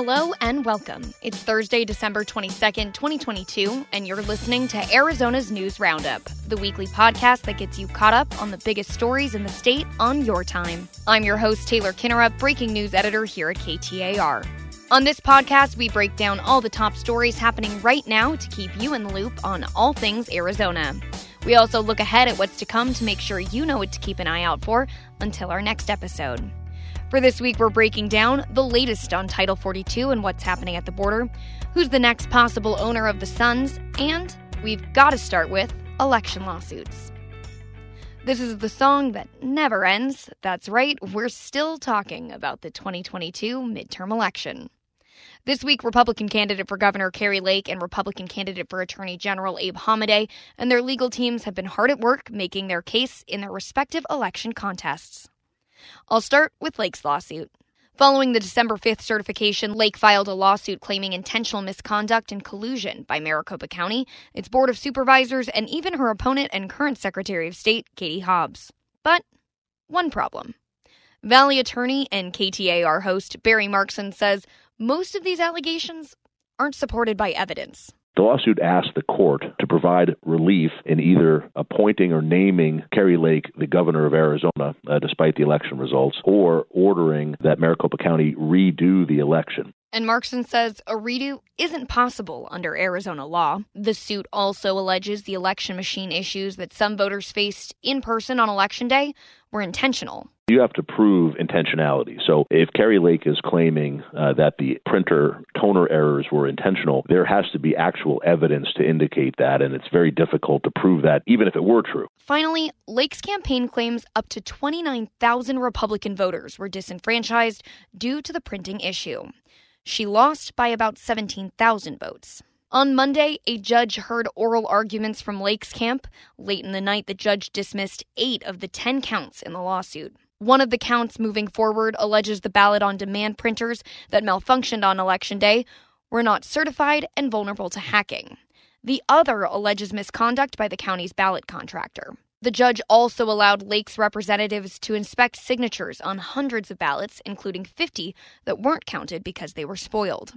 Hello and welcome. It's Thursday, December 22nd, 2022, and you're listening to Arizona's News Roundup, the weekly podcast that gets you caught up on the biggest stories in the state on your time. I'm your host, Taylor Kinnerup, breaking news editor here at KTAR. On this podcast, we break down all the top stories happening right now to keep you in the loop on all things Arizona. We also look ahead at what's to come to make sure you know what to keep an eye out for until our next episode. For this week, we're breaking down the latest on Title 42 and what's happening at the border, who's the next possible owner of the Suns, and we've got to start with election lawsuits. This is the song that never ends. That's right, we're still talking about the 2022 midterm election. This week, Republican candidate for Governor Kari Lake and Republican candidate for Attorney General Abe Hamadeh and their legal teams have been hard at work making their case in their respective election contests. I'll start with Lake's lawsuit. Following the December 5th certification, Lake filed a lawsuit claiming intentional misconduct and collusion by Maricopa County, its Board of Supervisors, and even her opponent and current Secretary of State, Katie Hobbs. But one problem. Valley attorney and KTAR host Barry Markson says most of these allegations aren't supported by evidence. The lawsuit asked the court to provide relief in either appointing or naming Kari Lake the governor of Arizona, uh, despite the election results, or ordering that Maricopa County redo the election. And Markson says a redo isn't possible under Arizona law. The suit also alleges the election machine issues that some voters faced in person on election day were intentional. You have to prove intentionality. So if Kari Lake is claiming uh, that the printer toner errors were intentional, there has to be actual evidence to indicate that, and it's very difficult to prove that, even if it were true. Finally, Lake's campaign claims up to 29,000 Republican voters were disenfranchised due to the printing issue. She lost by about 17,000 votes. On Monday, a judge heard oral arguments from Lake's camp. Late in the night, the judge dismissed eight of the 10 counts in the lawsuit. One of the counts moving forward alleges the ballot on demand printers that malfunctioned on election day were not certified and vulnerable to hacking. The other alleges misconduct by the county's ballot contractor. The judge also allowed Lake's representatives to inspect signatures on hundreds of ballots, including 50 that weren't counted because they were spoiled.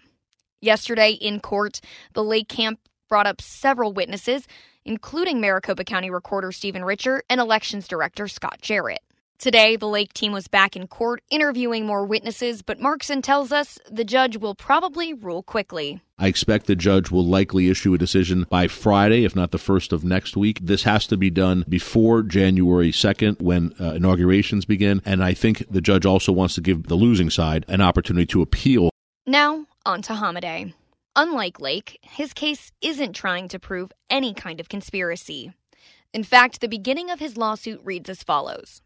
Yesterday in court, the Lake camp brought up several witnesses, including Maricopa County Recorder Stephen Richer and Elections Director Scott Jarrett. Today, the Lake team was back in court interviewing more witnesses, but Markson tells us the judge will probably rule quickly. I expect the judge will likely issue a decision by Friday, if not the first of next week. This has to be done before January 2nd when uh, inaugurations begin, and I think the judge also wants to give the losing side an opportunity to appeal. Now, on to Hamadeh. Unlike Lake, his case isn't trying to prove any kind of conspiracy. In fact, the beginning of his lawsuit reads as follows.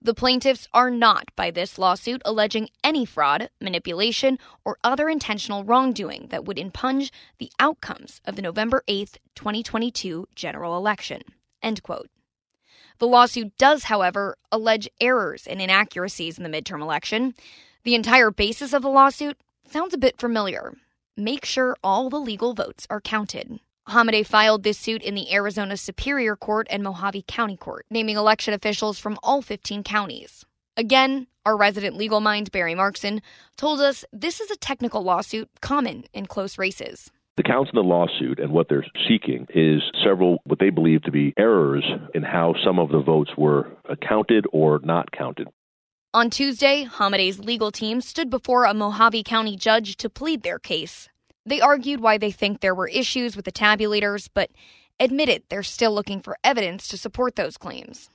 The plaintiffs are not, by this lawsuit, alleging any fraud, manipulation, or other intentional wrongdoing that would impunge the outcomes of the November 8, 2022 general election. End quote. The lawsuit does, however, allege errors and inaccuracies in the midterm election. The entire basis of the lawsuit sounds a bit familiar. Make sure all the legal votes are counted. Hamadeh filed this suit in the Arizona Superior Court and Mohave County Court, naming election officials from all 15 counties. Again, our resident legal mind, Barry Markson, told us this is a technical lawsuit common in close races. The counts in the lawsuit and what they're seeking is several what they believe to be errors in how some of the votes were counted or not counted. On Tuesday, Hamadeh's legal team stood before a Mohave County judge to plead their case. They argued why they think there were issues with the tabulators, but admitted they're still looking for evidence to support those claims.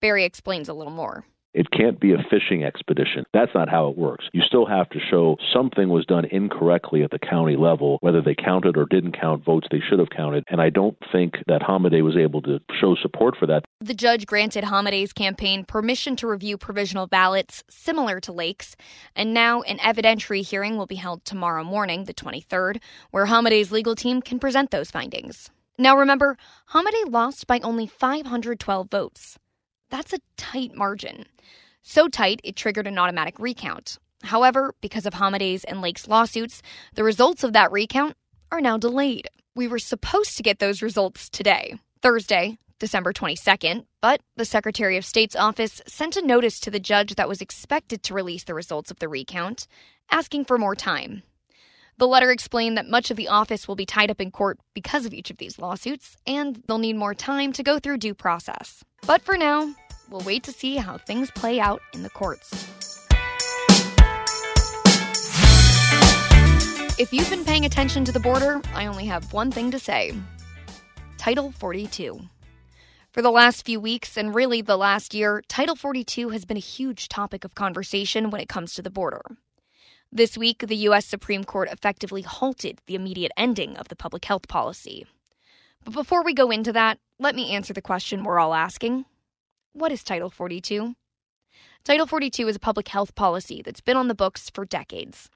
Barry explains a little more. It can't be a fishing expedition. That's not how it works. You still have to show something was done incorrectly at the county level, whether they counted or didn't count votes they should have counted. And I don't think that Hamadeh was able to show support for that. The judge granted Hamadeh's campaign permission to review provisional ballots similar to Lake's, and now an evidentiary hearing will be held tomorrow morning, the 23rd, where Hamadeh's legal team can present those findings. Now remember, Hamadeh lost by only 512 votes. That's a tight margin. So tight, it triggered an automatic recount. However, because of Hamadeh's and Lake's lawsuits, the results of that recount are now delayed. We were supposed to get those results today, Thursday, December 22nd, but the Secretary of State's office sent a notice to the judge that was expected to release the results of the recount, asking for more time. The letter explained that much of the office will be tied up in court because of each of these lawsuits, and they'll need more time to go through due process. But for now, we'll wait to see how things play out in the courts. If you've been paying attention to the border, I only have one thing to say Title 42. For the last few weeks, and really the last year, Title 42 has been a huge topic of conversation when it comes to the border. This week, the U.S. Supreme Court effectively halted the immediate ending of the public health policy. But before we go into that, let me answer the question we're all asking What is Title 42? Title 42 is a public health policy that's been on the books for decades.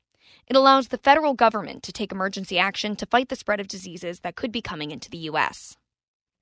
It allows the federal government to take emergency action to fight the spread of diseases that could be coming into the U.S.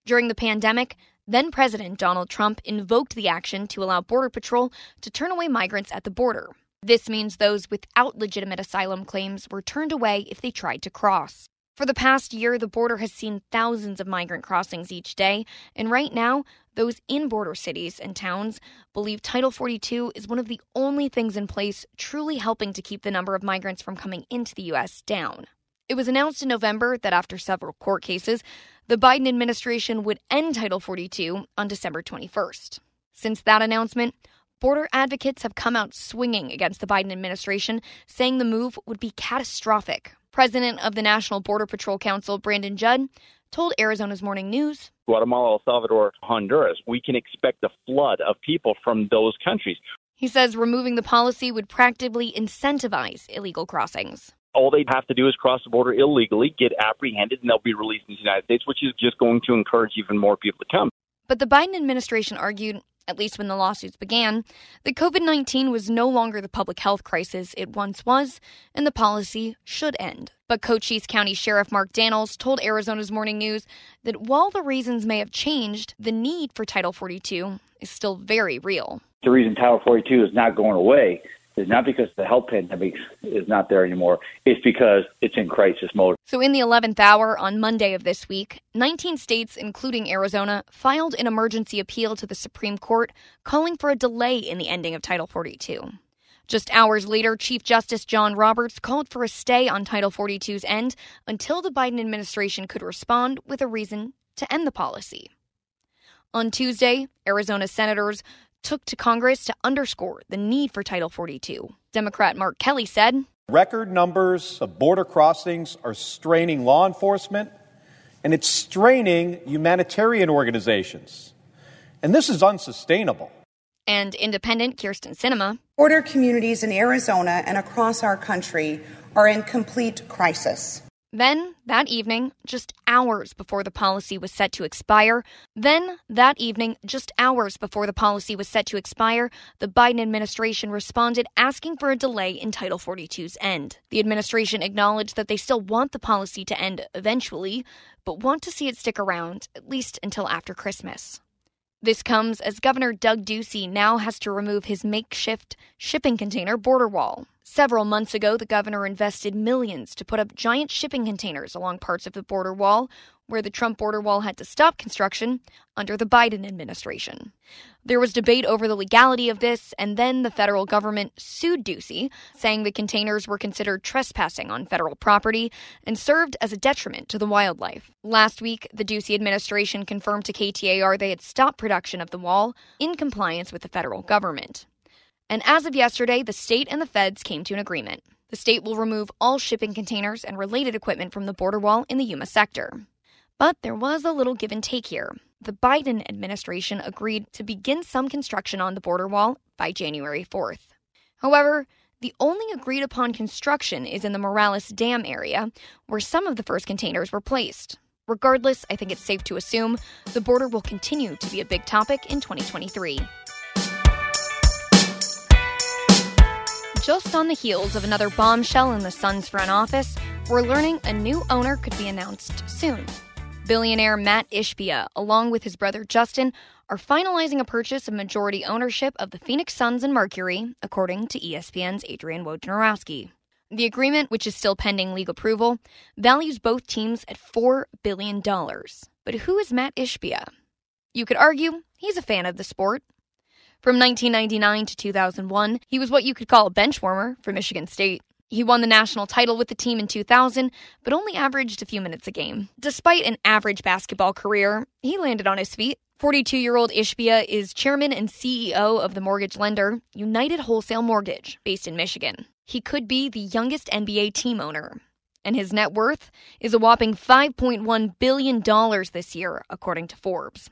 During the pandemic, then President Donald Trump invoked the action to allow Border Patrol to turn away migrants at the border. This means those without legitimate asylum claims were turned away if they tried to cross. For the past year, the border has seen thousands of migrant crossings each day, and right now, those in border cities and towns believe Title 42 is one of the only things in place truly helping to keep the number of migrants from coming into the U.S. down. It was announced in November that after several court cases, the Biden administration would end Title 42 on December 21st. Since that announcement, border advocates have come out swinging against the Biden administration, saying the move would be catastrophic. President of the National Border Patrol Council, Brandon Judd, told Arizona's Morning News Guatemala, El Salvador, Honduras, we can expect a flood of people from those countries. He says removing the policy would practically incentivize illegal crossings all they'd have to do is cross the border illegally, get apprehended, and they'll be released in the United States, which is just going to encourage even more people to come. But the Biden administration argued, at least when the lawsuits began, that COVID 19 was no longer the public health crisis it once was, and the policy should end. But Cochise County Sheriff Mark Dannels told Arizona's Morning News that while the reasons may have changed, the need for Title 42 is still very real. The reason Title 42 is not going away is not because the health pandemic is not there anymore. It's because it's in crisis mode. So, in the 11th hour on Monday of this week, 19 states, including Arizona, filed an emergency appeal to the Supreme Court calling for a delay in the ending of Title 42. Just hours later, Chief Justice John Roberts called for a stay on Title 42's end until the Biden administration could respond with a reason to end the policy. On Tuesday, Arizona senators took to Congress to underscore the need for Title 42. Democrat Mark Kelly said Record numbers of border crossings are straining law enforcement and it's straining humanitarian organizations. And this is unsustainable. And independent Kyrsten Sinema. Border communities in Arizona and across our country are in complete crisis. Then, that evening, just hours before the policy was set to expire, then, that evening, just hours before the policy was set to expire, the Biden administration responded asking for a delay in Title 42's end. The administration acknowledged that they still want the policy to end eventually, but want to see it stick around, at least until after Christmas. This comes as Governor Doug Ducey now has to remove his makeshift shipping container border wall. Several months ago, the governor invested millions to put up giant shipping containers along parts of the border wall, where the Trump border wall had to stop construction under the Biden administration. There was debate over the legality of this, and then the federal government sued Ducey, saying the containers were considered trespassing on federal property and served as a detriment to the wildlife. Last week, the Ducey administration confirmed to KTAR they had stopped production of the wall in compliance with the federal government. And as of yesterday, the state and the feds came to an agreement. The state will remove all shipping containers and related equipment from the border wall in the Yuma sector. But there was a little give and take here. The Biden administration agreed to begin some construction on the border wall by January 4th. However, the only agreed upon construction is in the Morelos Dam area, where some of the first containers were placed. Regardless, I think it's safe to assume the border will continue to be a big topic in 2023. Just on the heels of another bombshell in the Suns front office, we're learning a new owner could be announced soon. Billionaire Mat Ishbia, along with his brother Justin, are finalizing a purchase of majority ownership of the Phoenix Suns and Mercury, according to ESPN's Adrian Wojnarowski. The agreement, which is still pending legal approval, values both teams at $4 billion. But who is Mat Ishbia? You could argue he's a fan of the sport. From 1999 to 2001, he was what you could call a bench warmer for Michigan State. He won the national title with the team in 2000, but only averaged a few minutes a game. Despite an average basketball career, he landed on his feet. 42 year old Ishbia is chairman and CEO of the mortgage lender, United Wholesale Mortgage, based in Michigan. He could be the youngest NBA team owner. And his net worth is a whopping $5.1 billion this year, according to Forbes.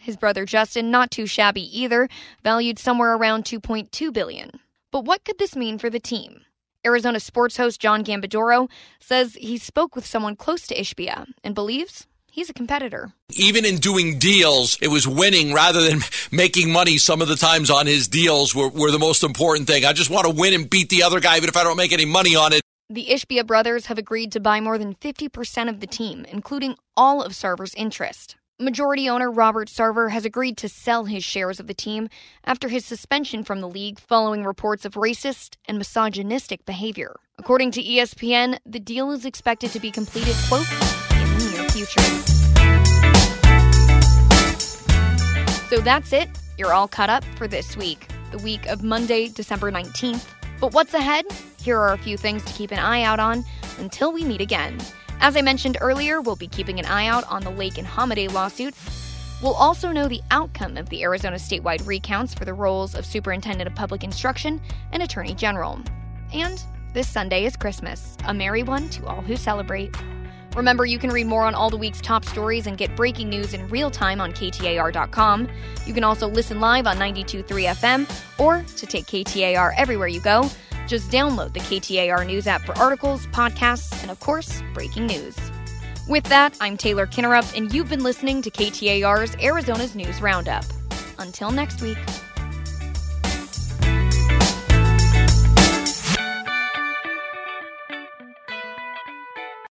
His brother Justin, not too shabby either, valued somewhere around 2.2 billion. But what could this mean for the team? Arizona sports host John Gambadoro says he spoke with someone close to Ishbia and believes he's a competitor. Even in doing deals, it was winning rather than making money some of the times on his deals were, were the most important thing. I just want to win and beat the other guy, even if I don't make any money on it. The Ishbia brothers have agreed to buy more than 50% of the team, including all of Sarver's interest. Majority owner Robert Sarver has agreed to sell his shares of the team after his suspension from the league following reports of racist and misogynistic behavior. According to ESPN, the deal is expected to be completed, quote, in the near future. So that's it. You're all caught up for this week, the week of Monday, December 19th. But what's ahead? Here are a few things to keep an eye out on until we meet again. As I mentioned earlier, we'll be keeping an eye out on the Lake and Hamadeh lawsuits. We'll also know the outcome of the Arizona statewide recounts for the roles of Superintendent of Public Instruction and Attorney General. And this Sunday is Christmas, a merry one to all who celebrate. Remember, you can read more on all the week's top stories and get breaking news in real time on KTAR.com. You can also listen live on 92.3 FM or to take KTAR everywhere you go just download the KTAR News app for articles, podcasts, and of course, breaking news. With that, I'm Taylor Kinnerup, and you've been listening to KTAR's Arizona's News Roundup. Until next week.